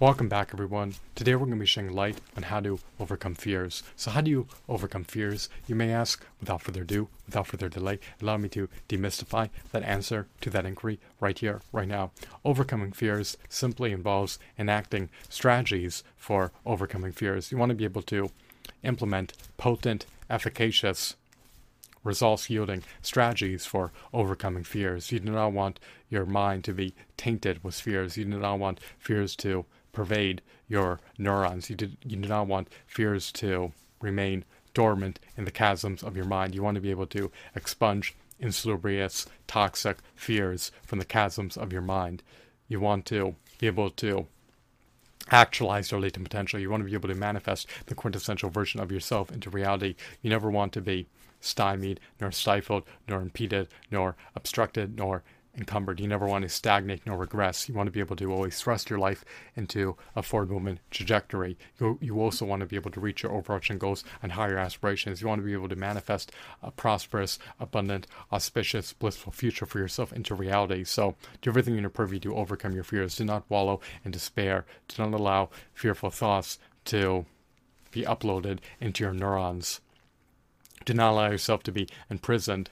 Welcome back, everyone. Today we're going to be shedding light on how to overcome fears. So, how do you overcome fears? You may ask. Without further ado, without further delay, allow me to demystify that answer to that inquiry right here, right now. Overcoming fears simply involves enacting strategies for overcoming fears. You want to be able to implement potent, efficacious, results yielding strategies for overcoming fears. You do not want your mind to be tainted with fears. You do not want fears to pervade your neurons. You do, you do not want fears to remain dormant in the chasms of your mind. You want to be able to expunge insalubrious, toxic fears from the chasms of your mind. You want to be able to actualize your latent potential. You want to be able to manifest the quintessential version of yourself into reality. You never want to be stymied, nor stifled, nor impeded, nor obstructed, nor encumbered. You never want to stagnate nor regress. You want to be able to always thrust your life into a forward movement trajectory. You, you also want to be able to reach your overarching goals and higher aspirations. You want to be able to manifest a prosperous, abundant, auspicious, blissful future for yourself into reality. So do everything in your purview to overcome your fears. Do not wallow in despair. Do not allow fearful thoughts to be uploaded into your neurons. Do not allow yourself to be imprisoned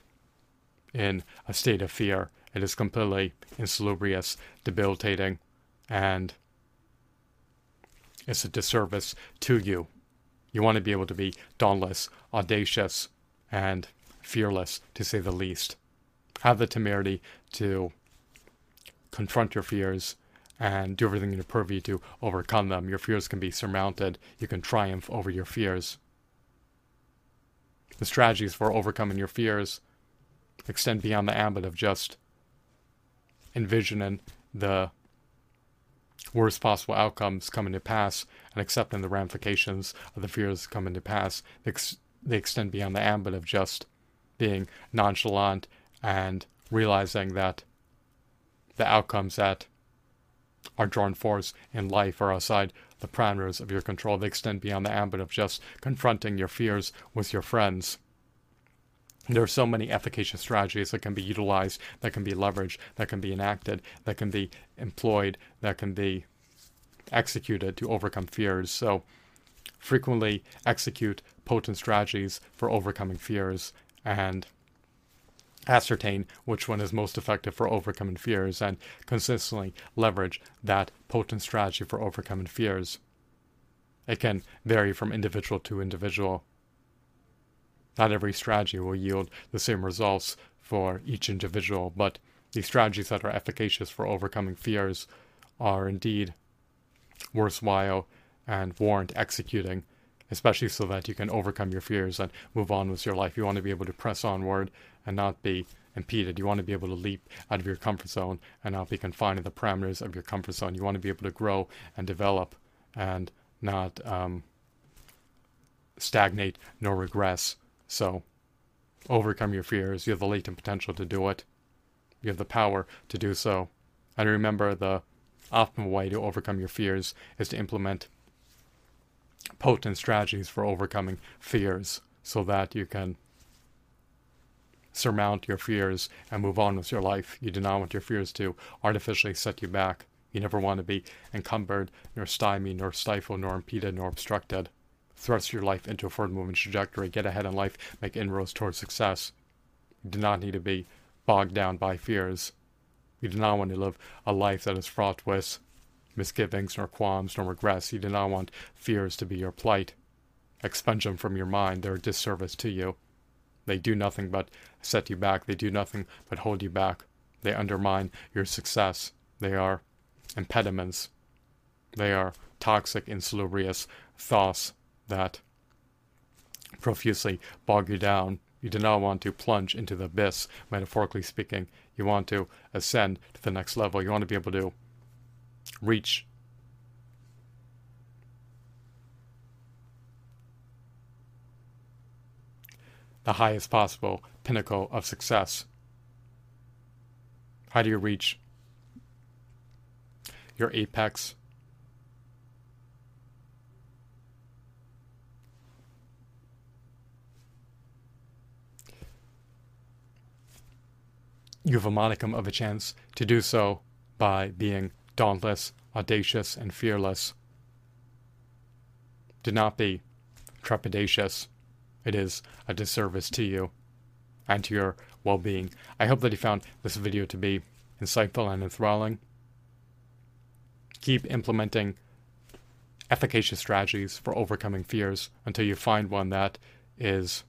in a state of fear. It is completely insalubrious, debilitating, and it's a disservice to you. You want to be able to be dauntless, audacious, and fearless, to say the least. Have the temerity to confront your fears and do everything in your purview to overcome them. Your fears can be surmounted. You can triumph over your fears. The strategies for overcoming your fears extend beyond the ambit of just envisioning the worst possible outcomes coming to pass and accepting the ramifications of the fears coming to pass. They, ex- they extend beyond the ambit of just being nonchalant and realizing that the outcomes that are drawn forth in life are outside the parameters of your control. They extend beyond the ambit of just confronting your fears with your friends there are so many efficacious strategies that can be utilized, that can be leveraged, that can be enacted, that can be employed, that can be executed to overcome fears. So, frequently execute potent strategies for overcoming fears and ascertain which one is most effective for overcoming fears and consistently leverage that potent strategy for overcoming fears. It can vary from individual to individual not every strategy will yield the same results for each individual, but the strategies that are efficacious for overcoming fears are indeed worthwhile and warrant executing, especially so that you can overcome your fears and move on with your life. You want to be able to press onward and not be impeded. You want to be able to leap out of your comfort zone and not be confined to the parameters of your comfort zone. You want to be able to grow and develop and not um, stagnate nor regress so, overcome your fears. You have the latent potential to do it. You have the power to do so. And remember, the optimal way to overcome your fears is to implement potent strategies for overcoming fears so that you can surmount your fears and move on with your life. You do not want your fears to artificially set you back. You never want to be encumbered, nor stymied, nor stifled, nor impeded, nor obstructed thrust your life into a forward moving trajectory, get ahead in life, make inroads towards success. You do not need to be bogged down by fears. You do not want to live a life that is fraught with misgivings, nor qualms, nor regrets. You do not want fears to be your plight. Expunge them from your mind. They're a disservice to you. They do nothing but set you back. They do nothing but hold you back. They undermine your success. They are impediments. They are toxic, insalubrious thoughts that profusely bog you down. You do not want to plunge into the abyss, metaphorically speaking. You want to ascend to the next level. You want to be able to reach the highest possible pinnacle of success. How do you reach your apex you have a modicum of a chance to do so by being dauntless, audacious, and fearless. Do not be trepidatious. It is a disservice to you and to your well being. I hope that you found this video to be insightful and enthralling. Keep implementing efficacious strategies for overcoming fears until you find one that is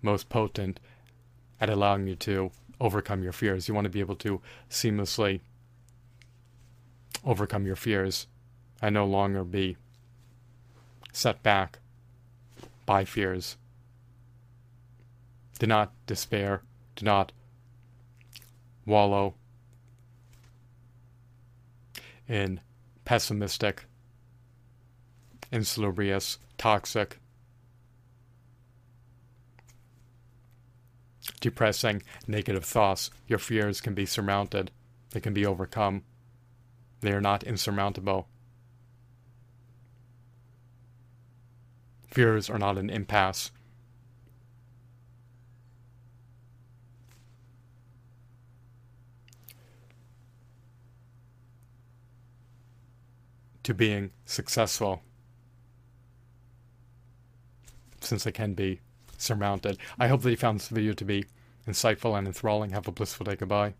most potent at allowing you to overcome your fears. You want to be able to seamlessly overcome your fears and no longer be set back by fears. Do not despair. Do not wallow in pessimistic, insalubrious, toxic, depressing, negative thoughts. Your fears can be surmounted, they can be overcome. They are not insurmountable. Fears are not an impasse. To being successful, since they can be surmounted. I hope that you found this video to be insightful and enthralling. Have a blissful day. Goodbye.